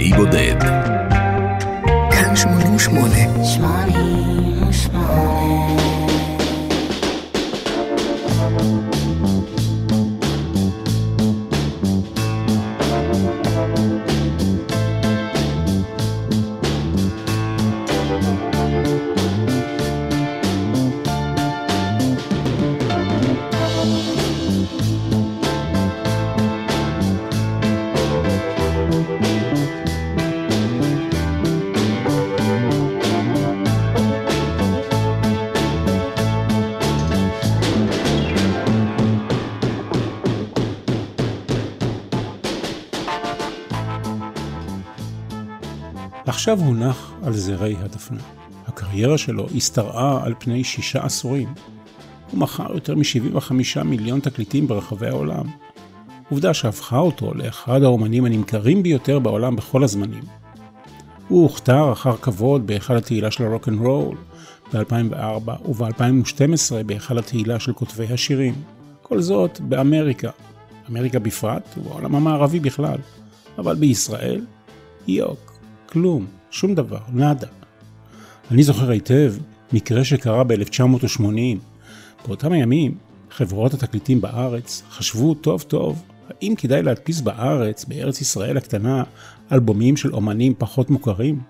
באי בודד. כאן 88. 88 עכשיו הוא נח על זרי הדפנה. הקריירה שלו השתרעה על פני שישה עשורים. הוא מכר יותר מ-75 מיליון תקליטים ברחבי העולם. עובדה שהפכה אותו לאחד האומנים הנמכרים ביותר בעולם בכל הזמנים. הוא הוכתר אחר כבוד בהיכל התהילה של הרוק אנד רול ב-2004 וב-2012 בהיכל התהילה של כותבי השירים. כל זאת באמריקה. אמריקה בפרט ובעולם המערבי בכלל. אבל בישראל, יוק. כלום, שום דבר, נאדה. אני זוכר היטב מקרה שקרה ב-1980. באותם הימים, חברות התקליטים בארץ חשבו טוב טוב האם כדאי להדפיס בארץ, בארץ ישראל הקטנה, אלבומים של אומנים פחות מוכרים?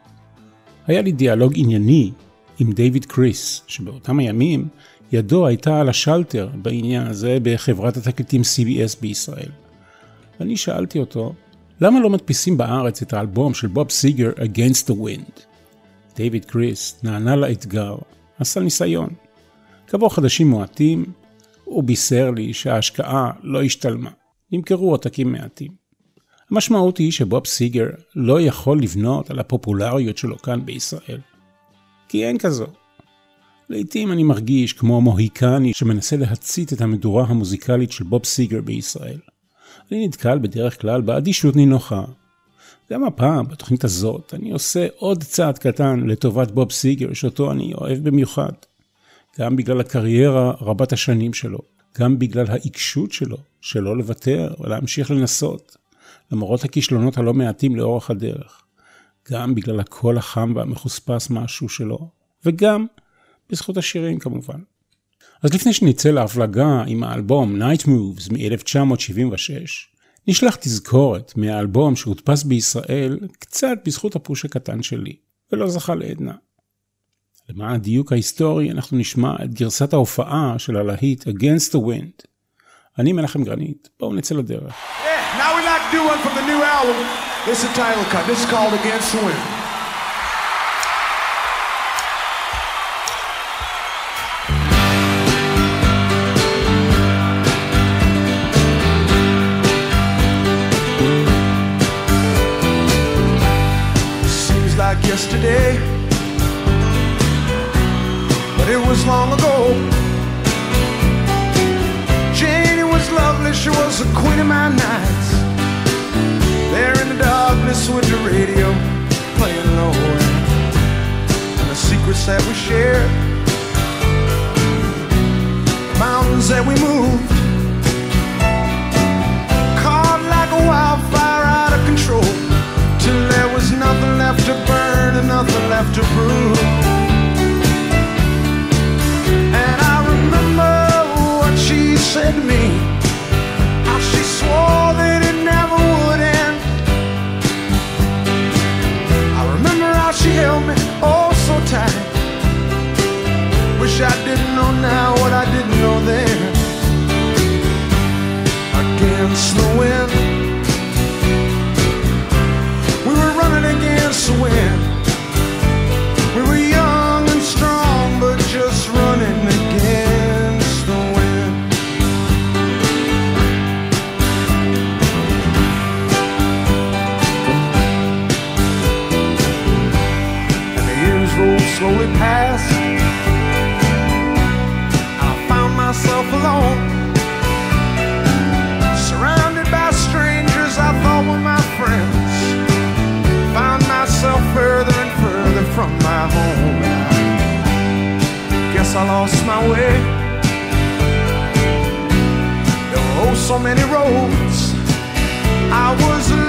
היה לי דיאלוג ענייני עם דיוויד קריס, שבאותם הימים ידו הייתה על השלטר בעניין הזה בחברת התקליטים CBS בישראל. ואני שאלתי אותו, למה לא מדפיסים בארץ את האלבום של בוב סיגר Against the Wind? דיוויד קריס נענה לאתגר, עשה ניסיון. כעבור חדשים מועטים, הוא בישר לי שההשקעה לא השתלמה, נמכרו עותקים מעטים. המשמעות היא שבוב סיגר לא יכול לבנות על הפופולריות שלו כאן בישראל. כי אין כזו. לעתים אני מרגיש כמו מוהיקני שמנסה להצית את המדורה המוזיקלית של בוב סיגר בישראל. אני נתקל בדרך כלל באדישות נינוחה. גם הפעם, בתוכנית הזאת, אני עושה עוד צעד קטן לטובת בוב סיגר, שאותו אני אוהב במיוחד. גם בגלל הקריירה רבת השנים שלו, גם בגלל העיקשות שלו, שלא לוותר ולהמשיך לנסות, למרות הכישלונות הלא מעטים לאורך הדרך. גם בגלל הקול החם והמחוספס משהו שלו, וגם בזכות השירים כמובן. אז לפני שנצא להפלגה עם האלבום Night Moves מ-1976, נשלח תזכורת מהאלבום שהודפס בישראל קצת בזכות הפוש הקטן שלי, ולא זכה לעדנה. למען הדיוק ההיסטורי, אנחנו נשמע את גרסת ההופעה של הלהיט Against the Wind. אני מנחם גרנית, בואו נצא לדרך. Yeah, now we like to do one from the new album. This is a title cut. This is called Against the Wind. Yesterday, but it was long ago. Janie was lovely, she was the queen of my nights. There in the darkness with the radio playing low, and the secrets that we shared, the mountains that we moved, left to prove. And I remember what she said me, how she swore that it never would end. I remember how she held me oh so tight. Wish I didn't know now what I didn't know then. Against the wind. Guess I lost my way. There were oh so many roads. I was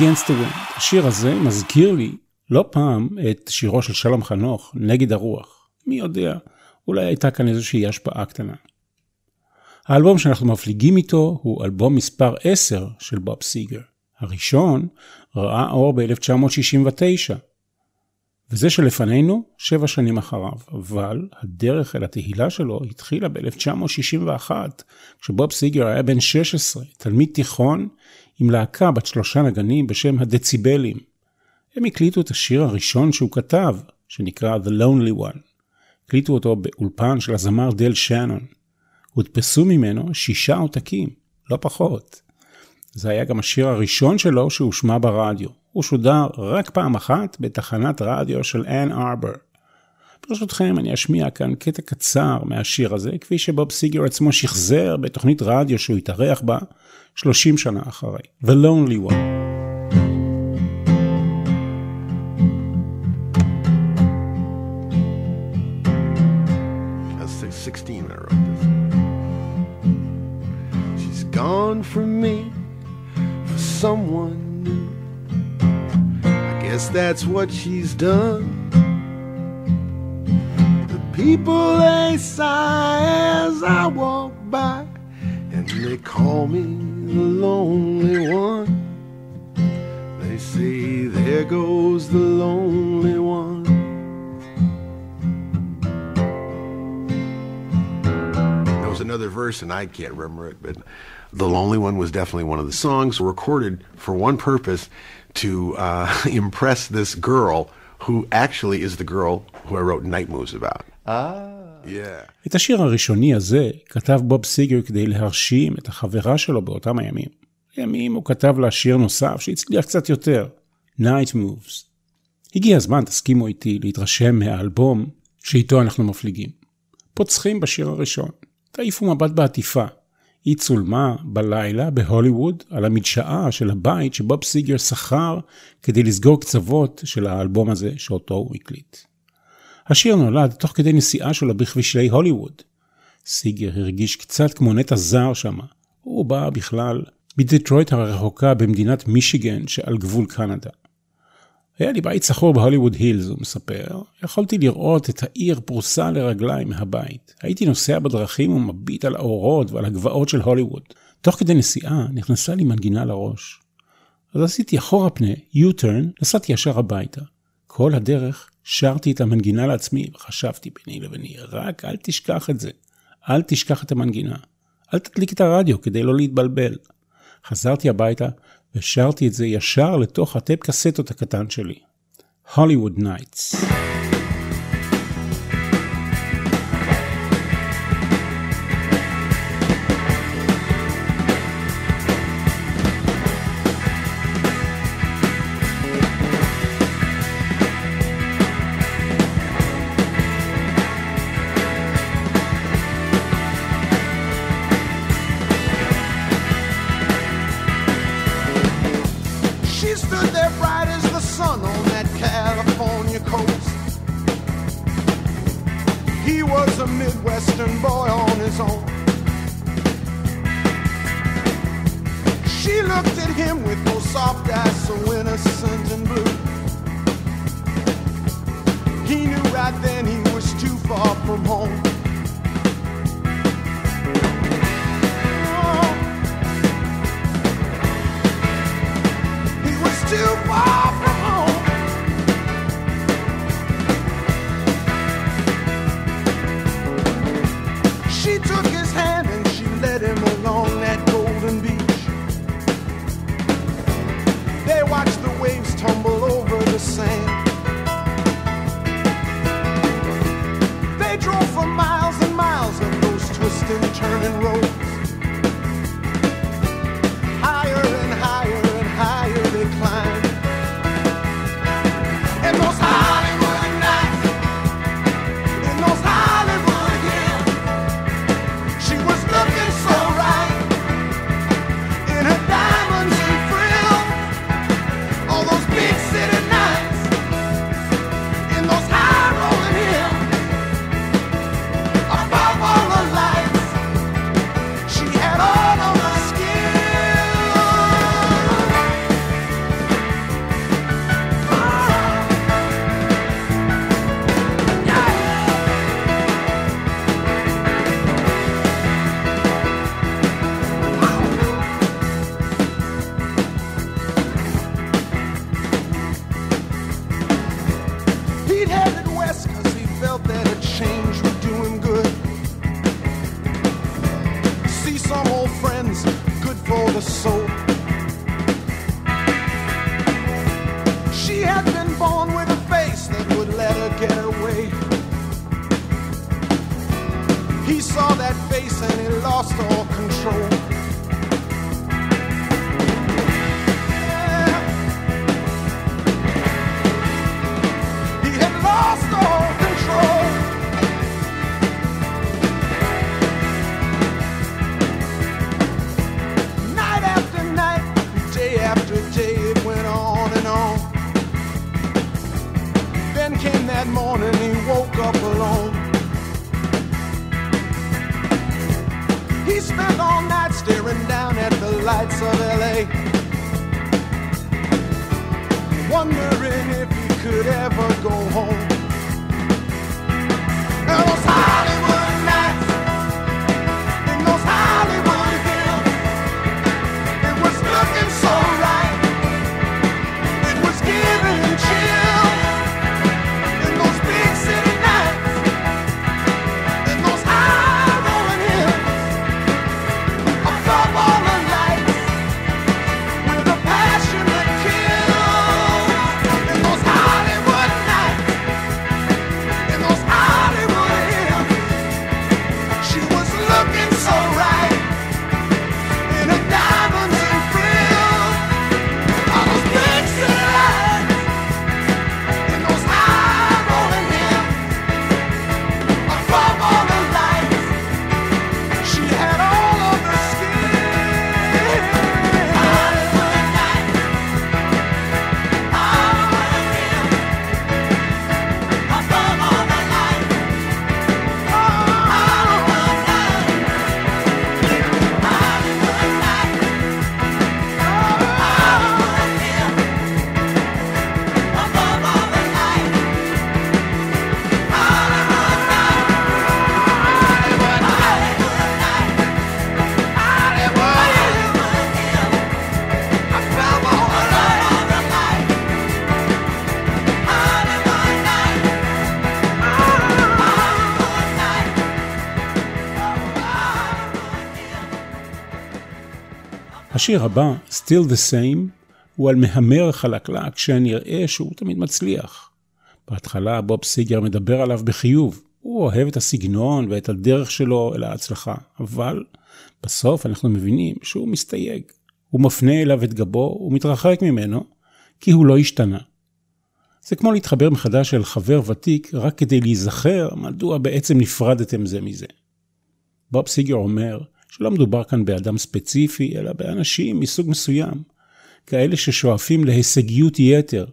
Against the Wind. השיר הזה מזכיר לי לא פעם את שירו של שלום חנוך, נגד הרוח. מי יודע, אולי הייתה כאן איזושהי השפעה קטנה. האלבום שאנחנו מפליגים איתו הוא אלבום מספר 10 של בוב סיגר. הראשון ראה אור ב-1969, וזה שלפנינו שבע שנים אחריו, אבל הדרך אל התהילה שלו התחילה ב-1961, כשבוב סיגר היה בן 16, תלמיד תיכון עם להקה בת שלושה נגנים בשם הדציבלים. הם הקליטו את השיר הראשון שהוא כתב, שנקרא The Lonely One. הקליטו אותו באולפן של הזמר דל שנון. הודפסו ממנו שישה עותקים, לא פחות. זה היה גם השיר הראשון שלו שהושמע ברדיו. הוא שודר רק פעם אחת בתחנת רדיו של אנ ארבר. ברשותכם אני אשמיע כאן קטע קצר מהשיר הזה, כפי שבוב סיגר עצמו שחזר בתוכנית רדיו שהוא התארח בה 30 שנה אחרי. The Lonely One. gone from me for someone new. Guess that's what she's done. The people they sigh as I walk by, and they call me the lonely one. They say, There goes the lonely one. There was another verse, and I can't remember it, but The Lonely One was definitely one of the songs recorded for one purpose to uh, impress this girl who actually is the girl who I wrote Night Moves about. Ah. Yeah. את השיר הראשוני הזה כתב בוב סיגר כדי להרשים את החברה שלו באותם הימים. לימים הוא כתב לה שיר נוסף שהצליח קצת יותר, Night Moves. הגיע הזמן, תסכימו איתי, להתרשם מהאלבום שאיתו אנחנו מפליגים. פוצחים בשיר הראשון, תעיפו מבט בעטיפה. היא צולמה בלילה בהוליווד על המדשאה של הבית שבוב סיגר שכר כדי לסגור קצוות של האלבום הזה שאותו הוא הקליט. השיר נולד תוך כדי נסיעה שלו בכבישי הוליווד. סיגר הרגיש קצת כמו נטע זר שמה. הוא בא בכלל מדטרויט הרחוקה במדינת מישיגן שעל גבול קנדה. היה לי בית שכור בהוליווד הילס, הוא מספר. יכולתי לראות את העיר פרוסה לרגליי מהבית. הייתי נוסע בדרכים ומביט על האורות ועל הגבעות של הוליווד. תוך כדי נסיעה נכנסה לי מנגינה לראש. אז עשיתי אחורה פנה, U-turn, נסעתי ישר הביתה. כל הדרך שרתי את המנגינה לעצמי, וחשבתי ביני לביני, רק אל תשכח את זה. אל תשכח את המנגינה. אל תדליק את הרדיו כדי לא להתבלבל. חזרתי הביתה ושרתי את זה ישר לתוך הטייפ קסטות הקטן שלי. Hollywood Nights. from home. He saw that face and he lost all control. השיר הבא, Still the Same, הוא על מהמר חלקלק שנראה שהוא תמיד מצליח. בהתחלה בוב סיגר מדבר עליו בחיוב, הוא אוהב את הסגנון ואת הדרך שלו אל ההצלחה, אבל בסוף אנחנו מבינים שהוא מסתייג. הוא מפנה אליו את גבו, ומתרחק ממנו, כי הוא לא השתנה. זה כמו להתחבר מחדש אל חבר ותיק רק כדי להיזכר מדוע בעצם נפרדתם זה מזה. בוב סיגר אומר, שלא מדובר כאן באדם ספציפי, אלא באנשים מסוג מסוים, כאלה ששואפים להישגיות יתר.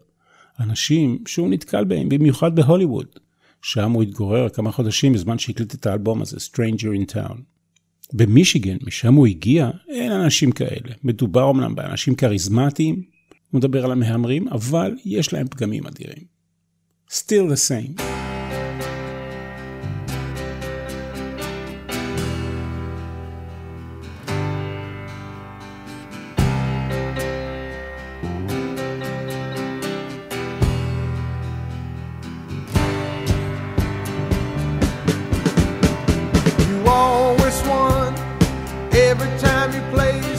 אנשים שהוא נתקל בהם, במיוחד בהוליווד, שם הוא התגורר כמה חודשים בזמן שהקליט את האלבום הזה, Stranger in Town. במישיגן, משם הוא הגיע, אין אנשים כאלה. מדובר אמנם באנשים כריזמטיים, הוא מדבר על המהמרים, אבל יש להם פגמים אדירים. Still the same. Every time you placed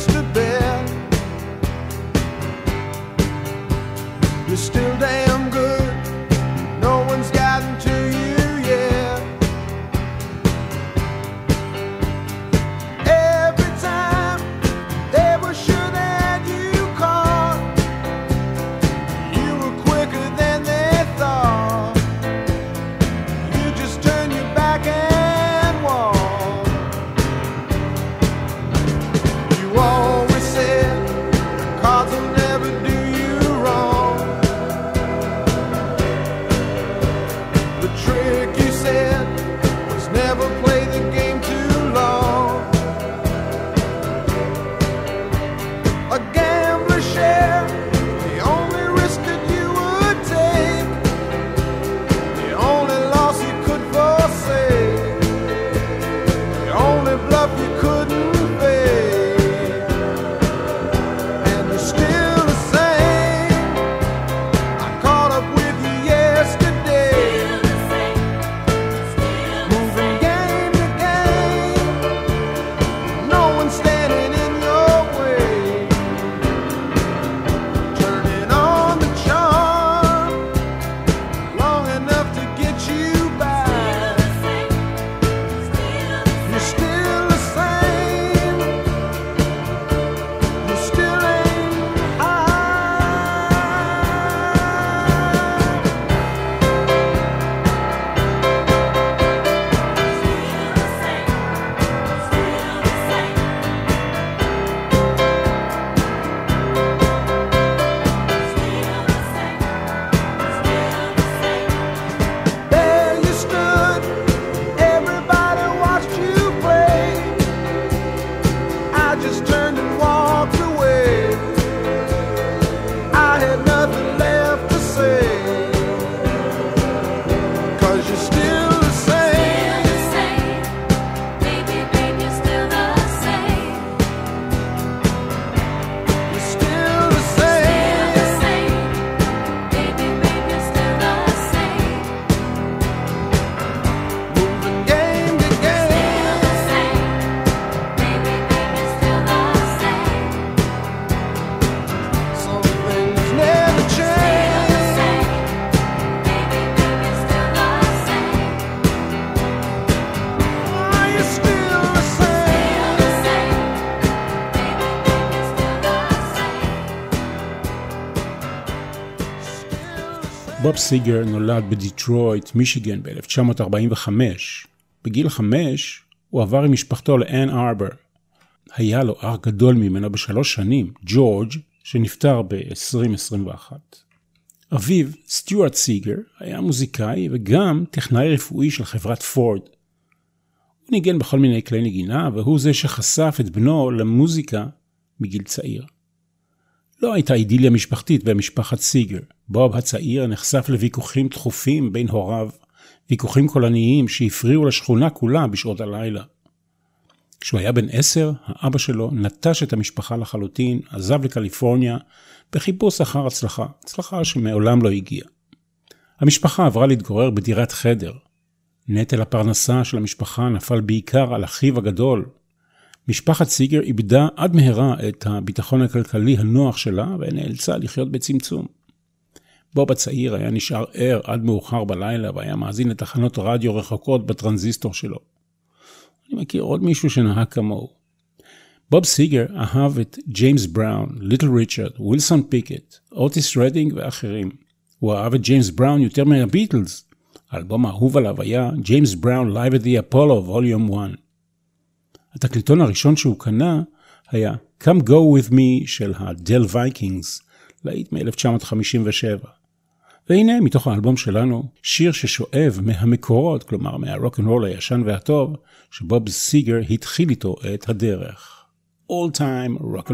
בוב סיגר נולד בדיטרויט, מישיגן ב-1945. בגיל חמש הוא עבר עם משפחתו לאן ארבר. היה לו אח גדול ממנו בשלוש שנים, ג'ורג', שנפטר ב-2021. אביו, סטיוארט סיגר, היה מוזיקאי וגם טכנאי רפואי של חברת פורד. הוא ניגן בכל מיני כלי נגינה, והוא זה שחשף את בנו למוזיקה מגיל צעיר. לא הייתה אידיליה משפחתית במשפחת סיגר. בוב הצעיר נחשף לוויכוחים תכופים בין הוריו, ויכוחים קולניים שהפריעו לשכונה כולה בשעות הלילה. כשהוא היה בן עשר, האבא שלו נטש את המשפחה לחלוטין, עזב לקליפורניה, בחיפוש אחר הצלחה, הצלחה שמעולם לא הגיעה. המשפחה עברה להתגורר בדירת חדר. נטל הפרנסה של המשפחה נפל בעיקר על אחיו הגדול. משפחת סיגר איבדה עד מהרה את הביטחון הכלכלי הנוח שלה ונאלצה לחיות בצמצום. בוב הצעיר היה נשאר ער עד מאוחר בלילה והיה מאזין לתחנות רדיו רחוקות בטרנזיסטור שלו. אני מכיר עוד מישהו שנהג כמוהו. בוב סיגר אהב את ג'יימס בראון, ליטל ריצ'רד, ווילסון פיקט, אוטיס רדינג ואחרים. הוא אהב את ג'יימס בראון יותר מהביטלס. האלבום האהוב עליו היה ג'יימס בראון Live at the Apollo Volume 1. התקליטון הראשון שהוא קנה היה Come Go With Me של הדל וייקינגס, להיט מ-1957. והנה, מתוך האלבום שלנו, שיר ששואב מהמקורות, כלומר מהרוק אנד רול הישן והטוב, שבוב סיגר התחיל איתו את הדרך. Old Time Rock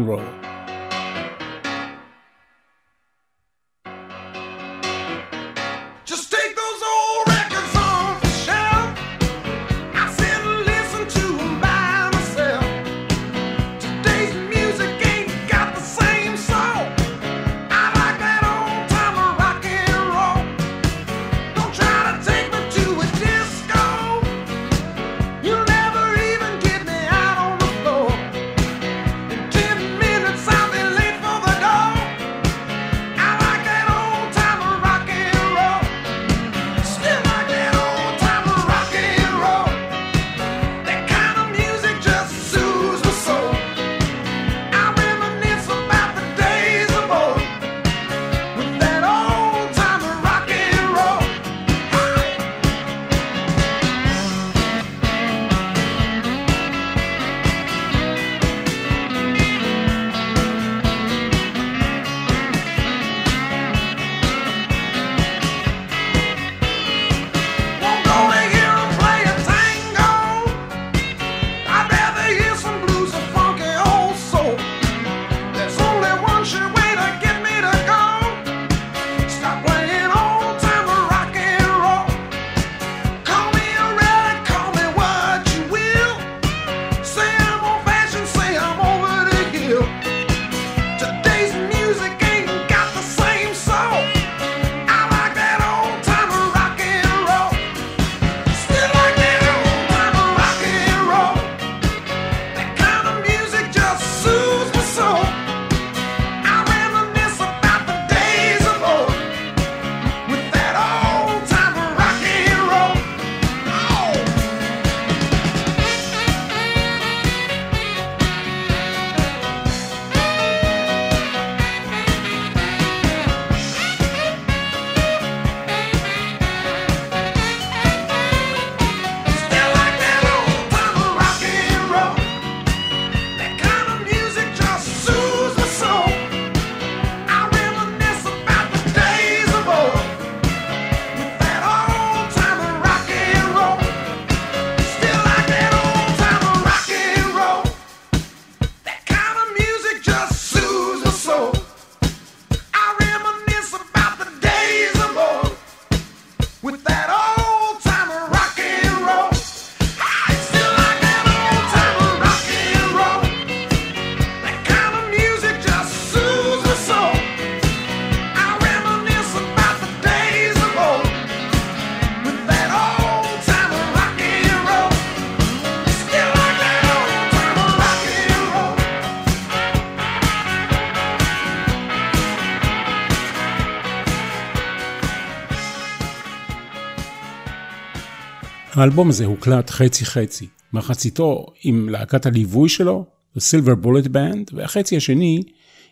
האלבום הזה הוקלט חצי-חצי, מחציתו עם להקת הליווי שלו, The Silver Bullet Band, והחצי השני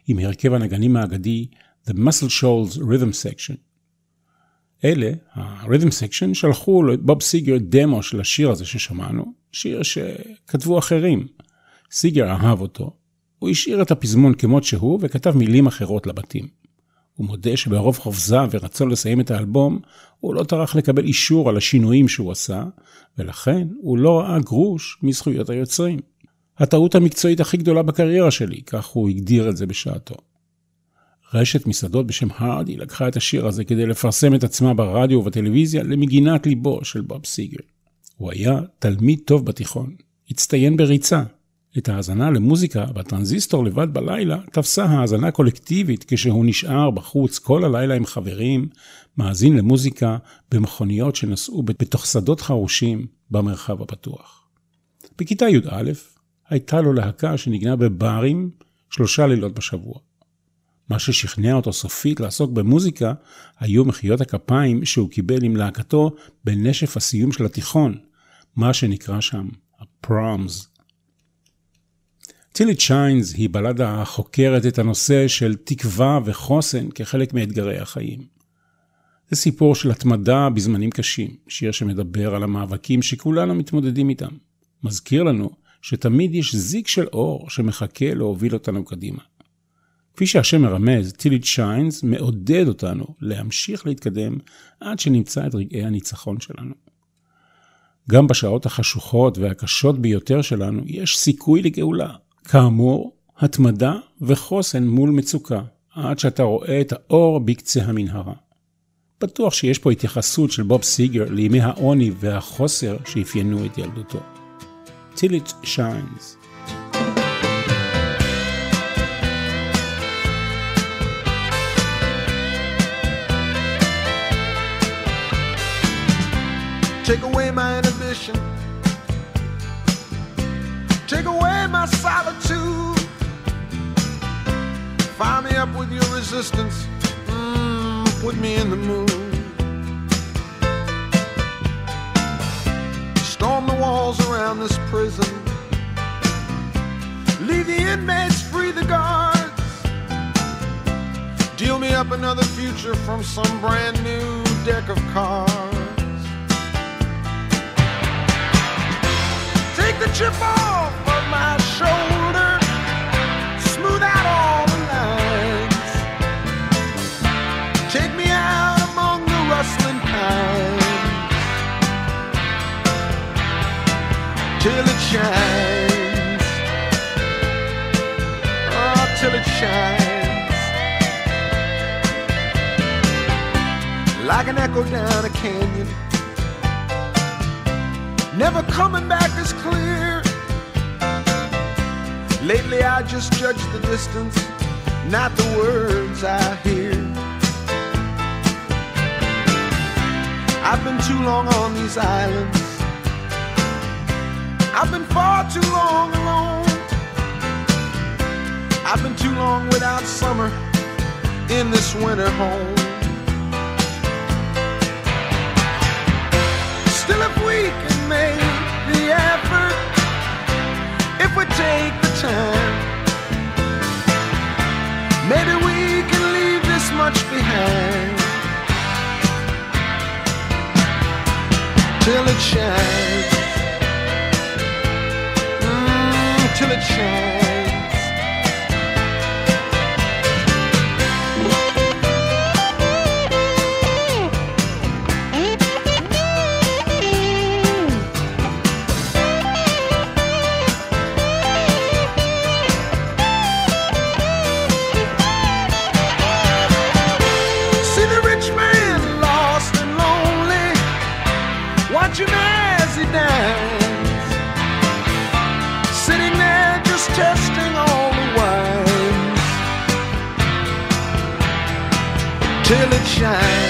עם הרכב הנגנים האגדי The Muscle Shoals Rhythm Section. אלה, ה-Rhythm Section, שלחו לבוב סיגר דמו של השיר הזה ששמענו, שיר שכתבו אחרים. סיגר אהב אותו, הוא השאיר את הפזמון כמות שהוא וכתב מילים אחרות לבתים. הוא מודה שברוב חופזה ורצון לסיים את האלבום, הוא לא טרח לקבל אישור על השינויים שהוא עשה, ולכן הוא לא ראה גרוש מזכויות היוצרים. הטעות המקצועית הכי גדולה בקריירה שלי, כך הוא הגדיר את זה בשעתו. רשת מסעדות בשם הרדי לקחה את השיר הזה כדי לפרסם את עצמה ברדיו ובטלוויזיה למגינת ליבו של בוב סיגר. הוא היה תלמיד טוב בתיכון, הצטיין בריצה, את ההאזנה למוזיקה בטרנזיסטור לבד בלילה תפסה האזנה קולקטיבית כשהוא נשאר בחוץ כל הלילה עם חברים, מאזין למוזיקה במכוניות שנסעו בתוך שדות חרושים במרחב הפתוח. בכיתה י"א הייתה לו להקה שניגנה בברים שלושה לילות בשבוע. מה ששכנע אותו סופית לעסוק במוזיקה היו מחיאות הכפיים שהוא קיבל עם להקתו בנשף הסיום של התיכון, מה שנקרא שם ה-proms. It Shines היא בלדה החוקרת את הנושא של תקווה וחוסן כחלק מאתגרי החיים. זה סיפור של התמדה בזמנים קשים, שיר שמדבר על המאבקים שכולנו מתמודדים איתם. מזכיר לנו שתמיד יש זיק של אור שמחכה להוביל אותנו קדימה. כפי שהשם מרמז, It Shines מעודד אותנו להמשיך להתקדם עד שנמצא את רגעי הניצחון שלנו. גם בשעות החשוכות והקשות ביותר שלנו יש סיכוי לגאולה. כאמור, התמדה וחוסן מול מצוקה, עד שאתה רואה את האור בקצה המנהרה. בטוח שיש פה התייחסות של בוב סיגר לימי העוני והחוסר שאפיינו את ילדותו. Till it shines. Take away my inhibition. Take away my solitude. Fire me up with your resistance. Mm, put me in the mood. Storm the walls around this prison. Leave the inmates free, the guards. Deal me up another future from some brand new deck of cards. Take the chip off of my shoulder. Smooth out all the lines. Take me out among the rustling pines. Till it shines. Oh, till it shines. Like an echo down a canyon coming back as clear. Lately, I just judge the distance, not the words I hear. I've been too long on these islands. I've been far too long alone. I've been too long without summer in this winter home. Still, if we can make we take the time, maybe we can leave this much behind. Till it shines, mm, till it shines. shine.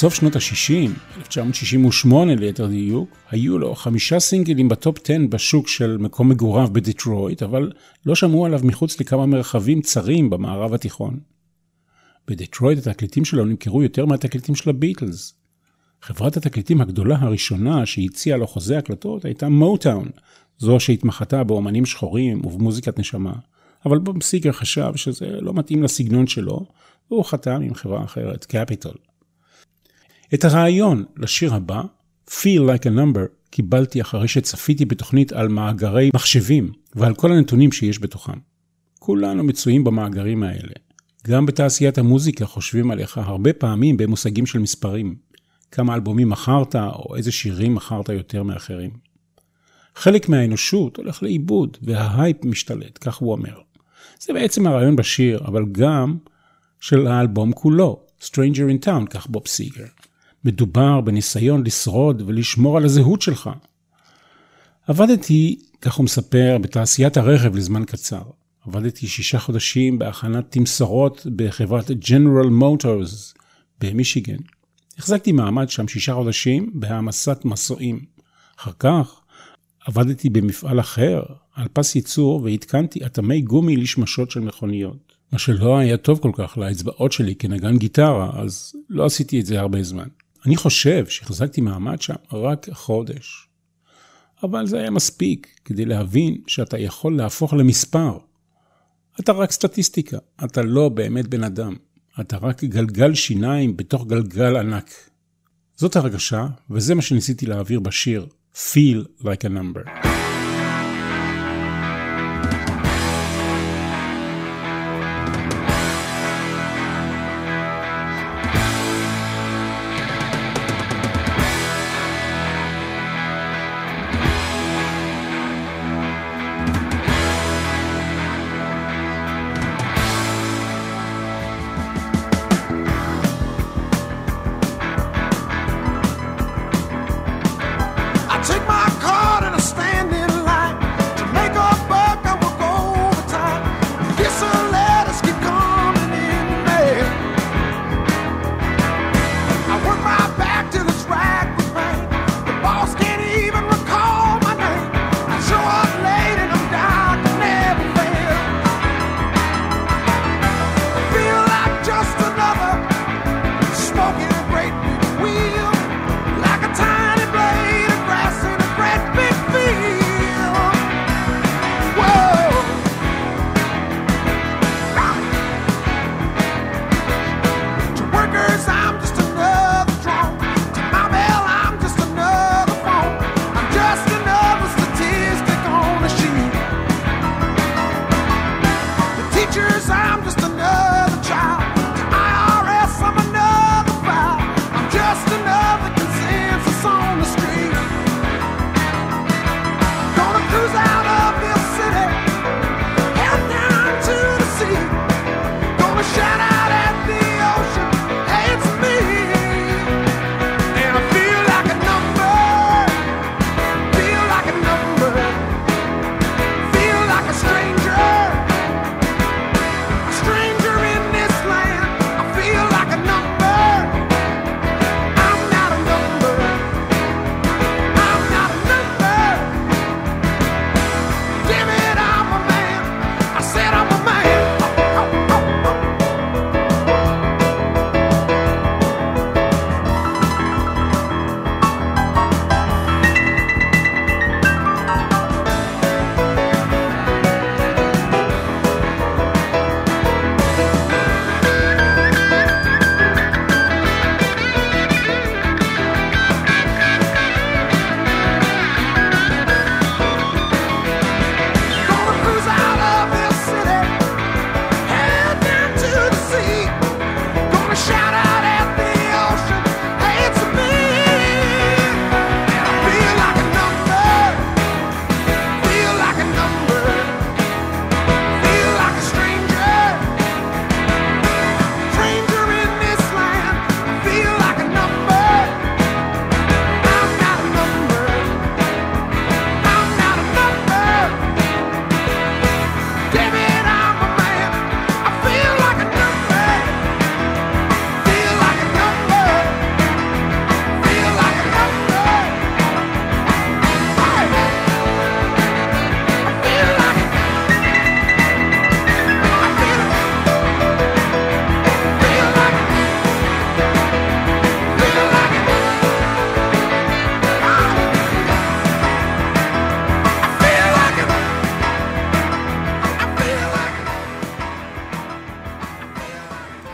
עד סוף שנות ה-60, 1968 ליתר דיוק, היו לו חמישה סינגלים בטופ 10 בשוק של מקום מגוריו בדיטרויט, אבל לא שמעו עליו מחוץ לכמה מרחבים צרים במערב התיכון. בדיטרויט התקליטים שלו נמכרו יותר מהתקליטים של הביטלס. חברת התקליטים הגדולה הראשונה שהציעה לו חוזה הקלטות הייתה מוטאון, זו שהתמחתה באומנים שחורים ובמוזיקת נשמה. אבל בוב סיגר חשב שזה לא מתאים לסגנון שלו, והוא חתם עם חברה אחרת, קפיטול. את הרעיון לשיר הבא, Feel Like a Number, קיבלתי אחרי שצפיתי בתוכנית על מאגרי מחשבים ועל כל הנתונים שיש בתוכם. כולנו מצויים במאגרים האלה. גם בתעשיית המוזיקה חושבים עליך הרבה פעמים במושגים של מספרים. כמה אלבומים מכרת או איזה שירים מכרת יותר מאחרים. חלק מהאנושות הולך לאיבוד וההייפ משתלט, כך הוא אומר. זה בעצם הרעיון בשיר, אבל גם של האלבום כולו, Stranger in Town, כך בוב סיגר. מדובר בניסיון לשרוד ולשמור על הזהות שלך. עבדתי, כך הוא מספר, בתעשיית הרכב לזמן קצר. עבדתי שישה חודשים בהכנת תמסורות בחברת General Motors במישיגן. החזקתי מעמד שם שישה חודשים בהעמסת מסועים. אחר כך עבדתי במפעל אחר על פס ייצור והתקנתי אטמי גומי לשמשות של מכוניות. מה שלא היה טוב כל כך לאצבעות שלי כנגן גיטרה, אז לא עשיתי את זה הרבה זמן. אני חושב שהחזקתי מעמד שם רק חודש. אבל זה היה מספיק כדי להבין שאתה יכול להפוך למספר. אתה רק סטטיסטיקה, אתה לא באמת בן אדם. אתה רק גלגל שיניים בתוך גלגל ענק. זאת הרגשה, וזה מה שניסיתי להעביר בשיר Feel Like a Number.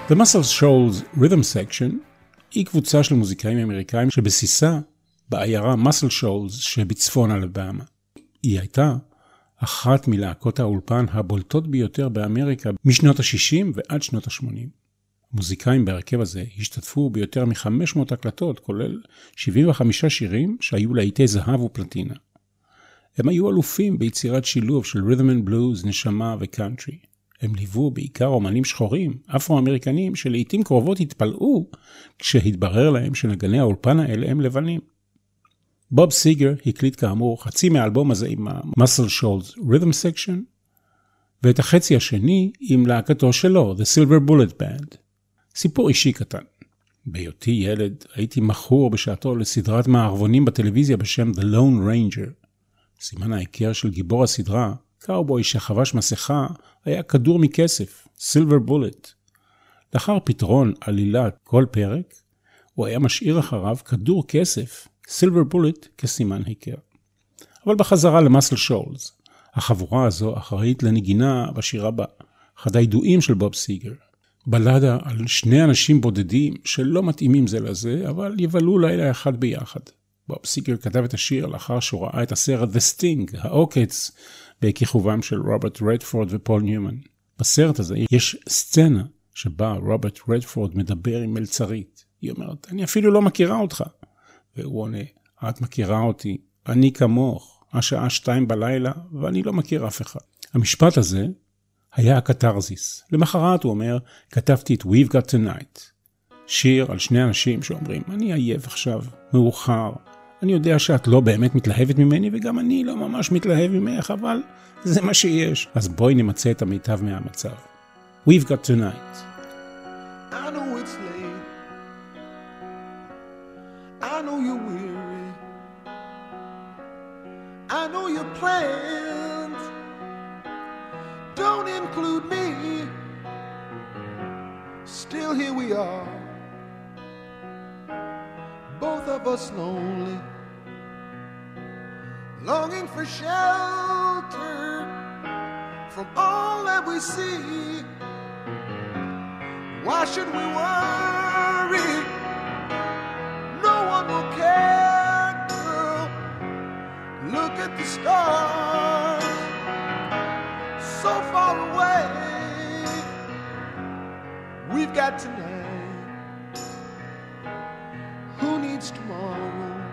The Muscle Shoals Rhythm Section היא קבוצה של מוזיקאים אמריקאים שבסיסה בעיירה Muscle Shoals שבצפון אלבמה. היא הייתה אחת מלהקות האולפן הבולטות ביותר באמריקה משנות ה-60 ועד שנות ה-80. המוזיקאים בהרכב הזה השתתפו ביותר מ-500 הקלטות, כולל 75 שירים שהיו להיטי זהב ופלטינה. הם היו אלופים ביצירת שילוב של rhythm and blues, נשמה וקאנטרי. הם ליוו בעיקר אומנים שחורים, אפרו-אמריקנים, שלעיתים קרובות התפלאו כשהתברר להם שנגני האולפן האלה הם לבנים. בוב סיגר הקליט כאמור חצי מהאלבום הזה עם ה-Muscle Shoals Rhythm Section, ואת החצי השני עם להקתו שלו, The Silver Bullet Band. סיפור אישי קטן. בהיותי ילד הייתי מכור בשעתו לסדרת מערבונים בטלוויזיה בשם The Lone Ranger. סימן ההיכר של גיבור הסדרה, קאובוי שחבש מסכה, היה כדור מכסף, Silver Bullet. לאחר פתרון עלילת כל פרק, הוא היה משאיר אחריו כדור כסף, Silver Bullet, כסימן היכר. אבל בחזרה למאסל שולס, החבורה הזו אחראית לנגינה בשיר הבא, אחד הידועים של בוב סיגר. בלדה על שני אנשים בודדים שלא מתאימים זה לזה, אבל יבלו לילה אחד ביחד. בוב סיגר כתב את השיר לאחר שהוא ראה את הסרט The Sting, העוקץ, בכיכובם של רוברט רדפורד ופול ניומן. בסרט הזה יש סצנה שבה רוברט רדפורד מדבר עם מלצרית. היא אומרת, אני אפילו לא מכירה אותך. והוא עונה, את מכירה אותי, אני כמוך, השעה שתיים בלילה, ואני לא מכיר אף אחד. המשפט הזה היה הקתרזיס. למחרת הוא אומר, כתבתי את We've Got Tonight. שיר על שני אנשים שאומרים, אני עייף עכשיו, מאוחר, אני יודע שאת לא באמת מתלהבת ממני, וגם אני לא ממש מתלהב ממך, אבל זה מה שיש. אז בואי נמצה את המיטב מהמצב. We've got tonight. We see. Why should we worry? No one will care, girl. Look at the stars, so far away. We've got tonight. Who needs tomorrow?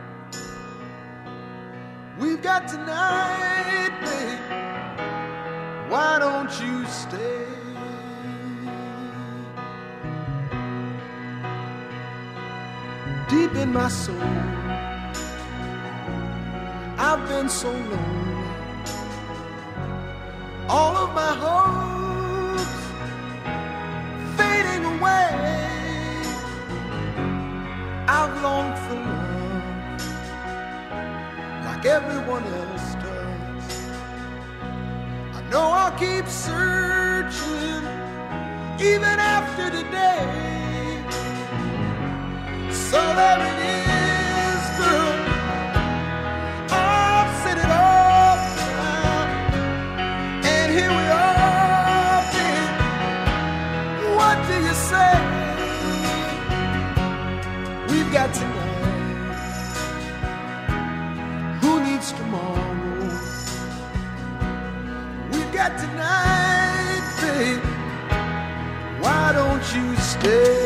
We've got tonight, babe. Why don't you stay? deep in my soul. I've been so lonely. All of my hopes fading away. I've longed for love like everyone else. Know I'll keep searching even after today. So there it is, you stay?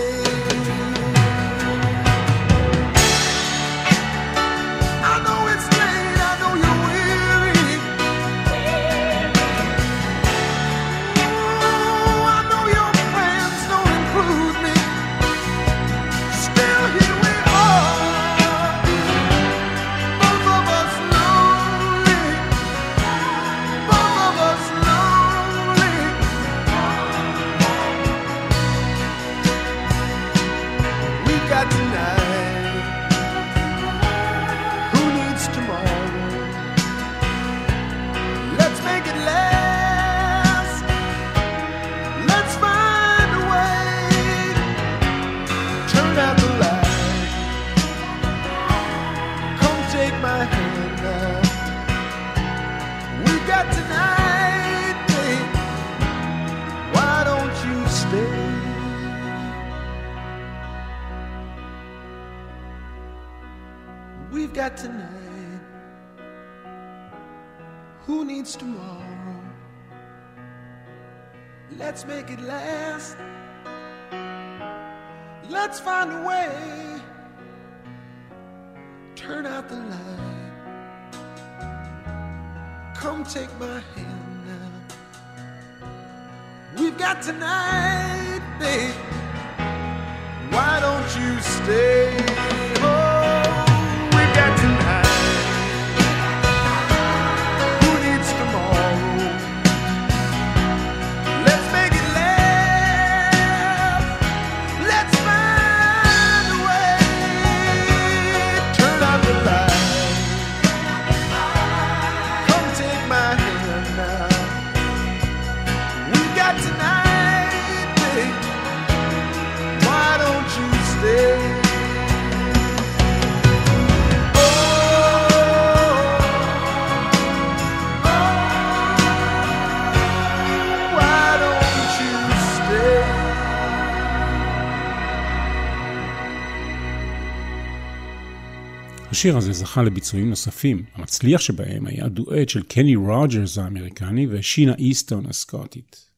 השיר הזה זכה לביצועים נוספים, המצליח שבהם היה דואט של קני רוג'רס האמריקני ושינה איסטון הסקוטית.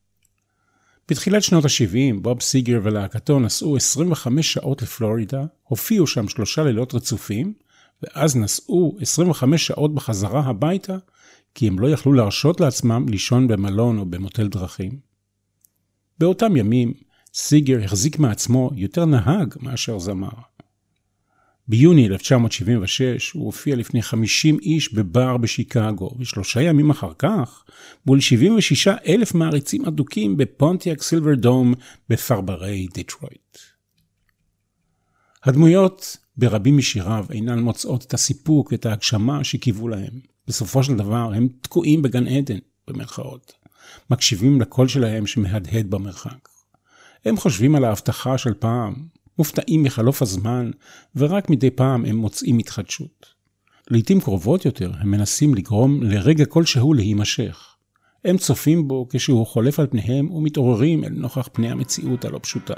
בתחילת שנות ה-70, בוב סיגר ולהקתו נסעו 25 שעות לפלורידה, הופיעו שם שלושה לילות רצופים, ואז נסעו 25 שעות בחזרה הביתה, כי הם לא יכלו להרשות לעצמם לישון במלון או במוטל דרכים. באותם ימים, סיגר החזיק מעצמו יותר נהג מאשר זמר. ביוני 1976 הוא הופיע לפני 50 איש בבר בשיקגו, ושלושה ימים אחר כך, מול 76 אלף מעריצים אדוקים בפונטיאק סילבר דום בפרברי דיטרויט. הדמויות ברבים משיריו אינן מוצאות את הסיפוק ואת ההגשמה שקיוו להם. בסופו של דבר הם תקועים בגן עדן, במרכאות. מקשיבים לקול שלהם שמהדהד במרחק. הם חושבים על ההבטחה של פעם, מופתעים מחלוף הזמן, ורק מדי פעם הם מוצאים התחדשות. לעתים קרובות יותר הם מנסים לגרום לרגע כלשהו להימשך. הם צופים בו כשהוא חולף על פניהם ומתעוררים אל נוכח פני המציאות הלא פשוטה.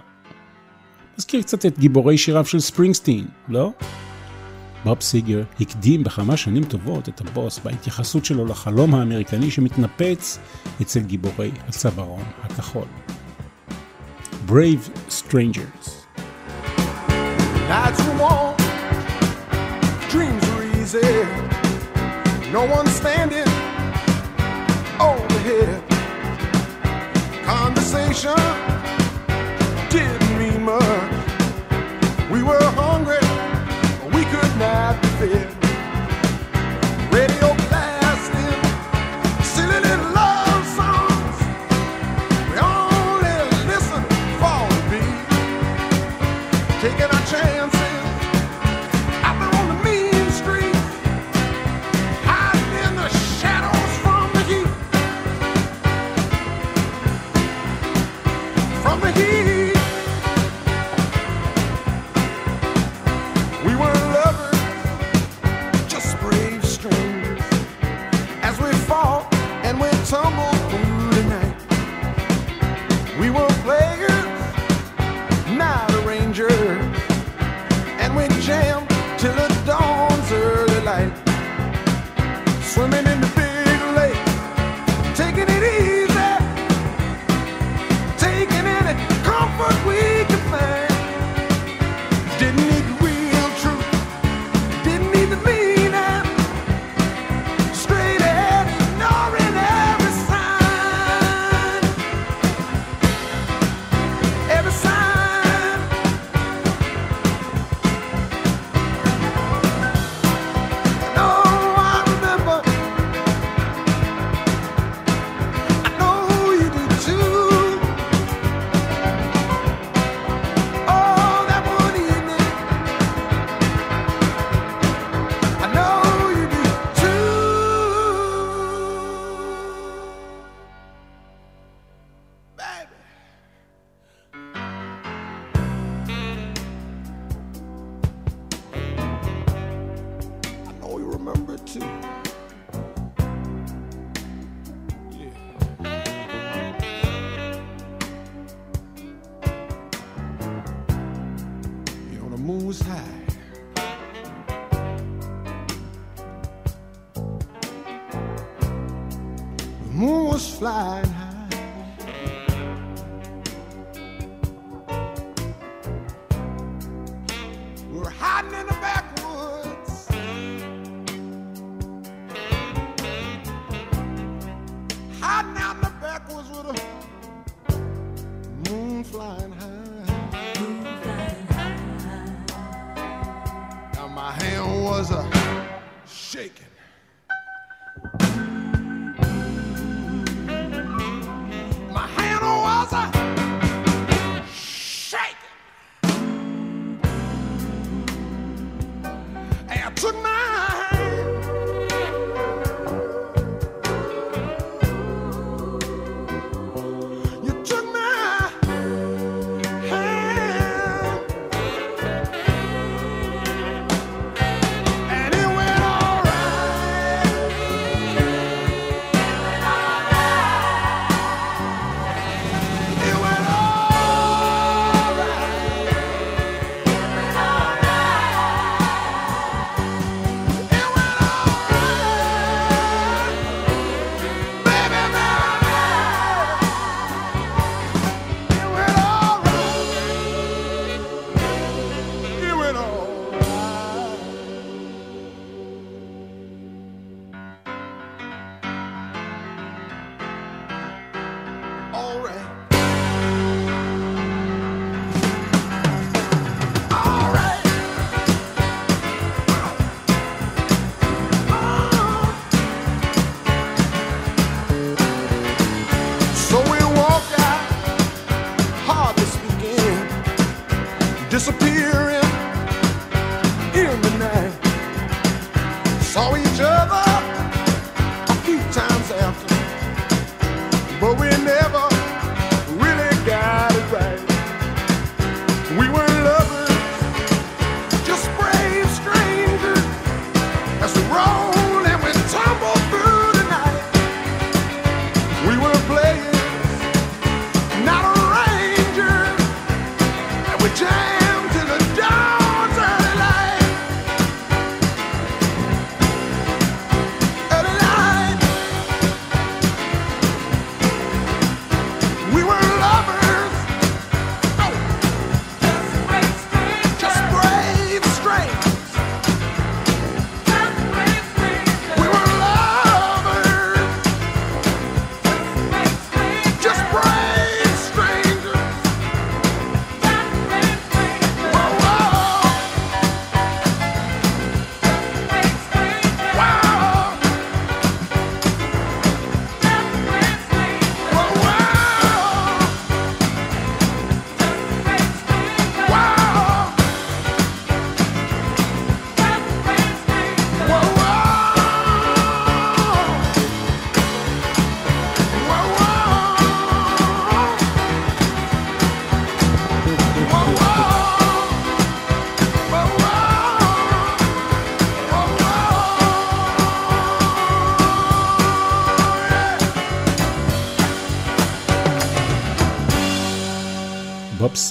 מזכיר קצת את גיבורי שיריו של ספרינגסטין, לא? בוב סיגר הקדים בכמה שנים טובות את הבוס בהתייחסות שלו לחלום האמריקני שמתנפץ אצל גיבורי הצווארון הכחול. Brave Strangers Nights were warm, dreams were easy. No one standing overhead. Conversation didn't mean much. We were hungry, we could not be fed. Radio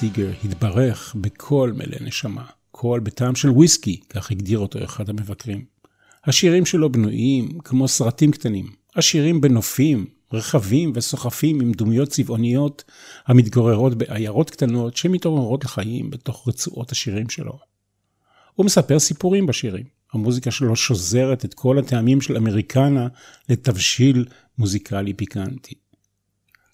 סיגר התברך בקול מלא נשמה, קול בטעם של וויסקי, כך הגדיר אותו אחד המבקרים. השירים שלו בנויים כמו סרטים קטנים, עשירים בנופים, רחבים וסוחפים עם דמויות צבעוניות המתגוררות בעיירות קטנות שמתעוררות לחיים בתוך רצועות השירים שלו. הוא מספר סיפורים בשירים. המוזיקה שלו שוזרת את כל הטעמים של אמריקנה לתבשיל מוזיקלי פיקנטי.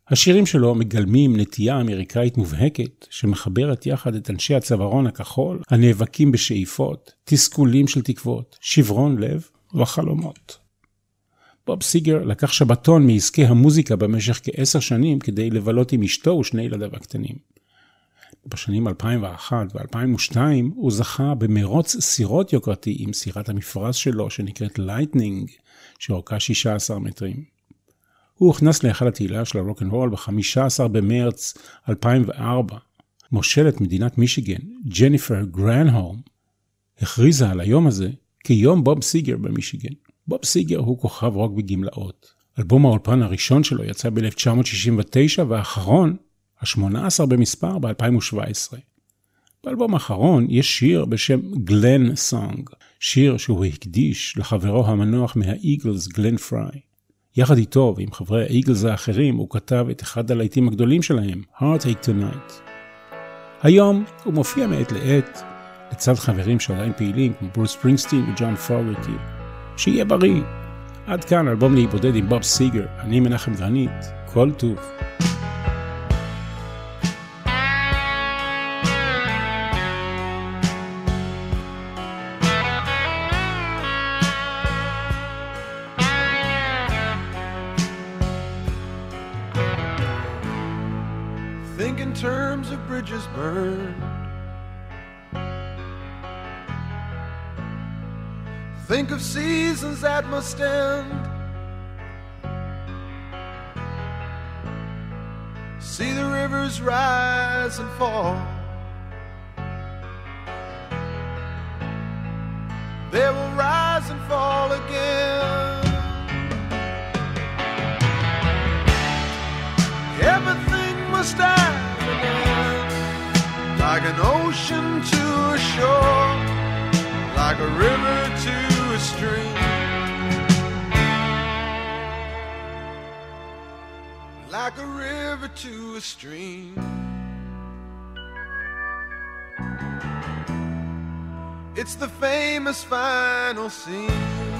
השירים שלו מגלמים נטייה אמריקאית מובהקת שמחברת יחד את אנשי הצווארון הכחול הנאבקים בשאיפות, תסכולים של תקוות, שברון לב וחלומות. בוב סיגר לקח שבתון מעסקי המוזיקה במשך כעשר שנים כדי לבלות עם אשתו ושני ילדיו הקטנים. בשנים 2001 ו-2002 הוא זכה במרוץ סירות יוקרתי עם סירת המפרש שלו שנקראת Lightning, שאורכה 16 מטרים. הוא הוכנס להיכל התהילה של הרוקנרול ב-15 במרץ 2004. מושלת מדינת מישיגן, ג'ניפר גרנהום, הכריזה על היום הזה כיום בוב סיגר במישיגן. בוב סיגר הוא כוכב רוק בגמלאות. אלבום האולפן הראשון שלו יצא ב-1969 והאחרון, ה-18 במספר, ב-2017. באלבום האחרון יש שיר בשם Glenn Song, שיר שהוא הקדיש לחברו המנוח מהאיגלס גלן פריי. יחד איתו ועם חברי האיגלס האחרים הוא כתב את אחד הלהיטים הגדולים שלהם, Heartache Tonight. היום הוא מופיע מעת לעת לצד חברים שעדיין פעילים כמו ברוס ספרינגסטין וג'ון פוגרטי. שיהיה בריא. עד כאן אלבום להיבודד עם בוב סיגר, אני מנחם גרנית, כל טוב. that must end. See the rivers rise and fall. They will rise and fall again. Everything must die again, like an ocean to a shore, like a river to a stream. like a river to a stream. It's the famous final scene.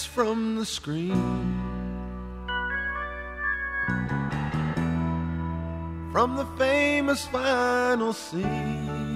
from the screen. From the famous final scene.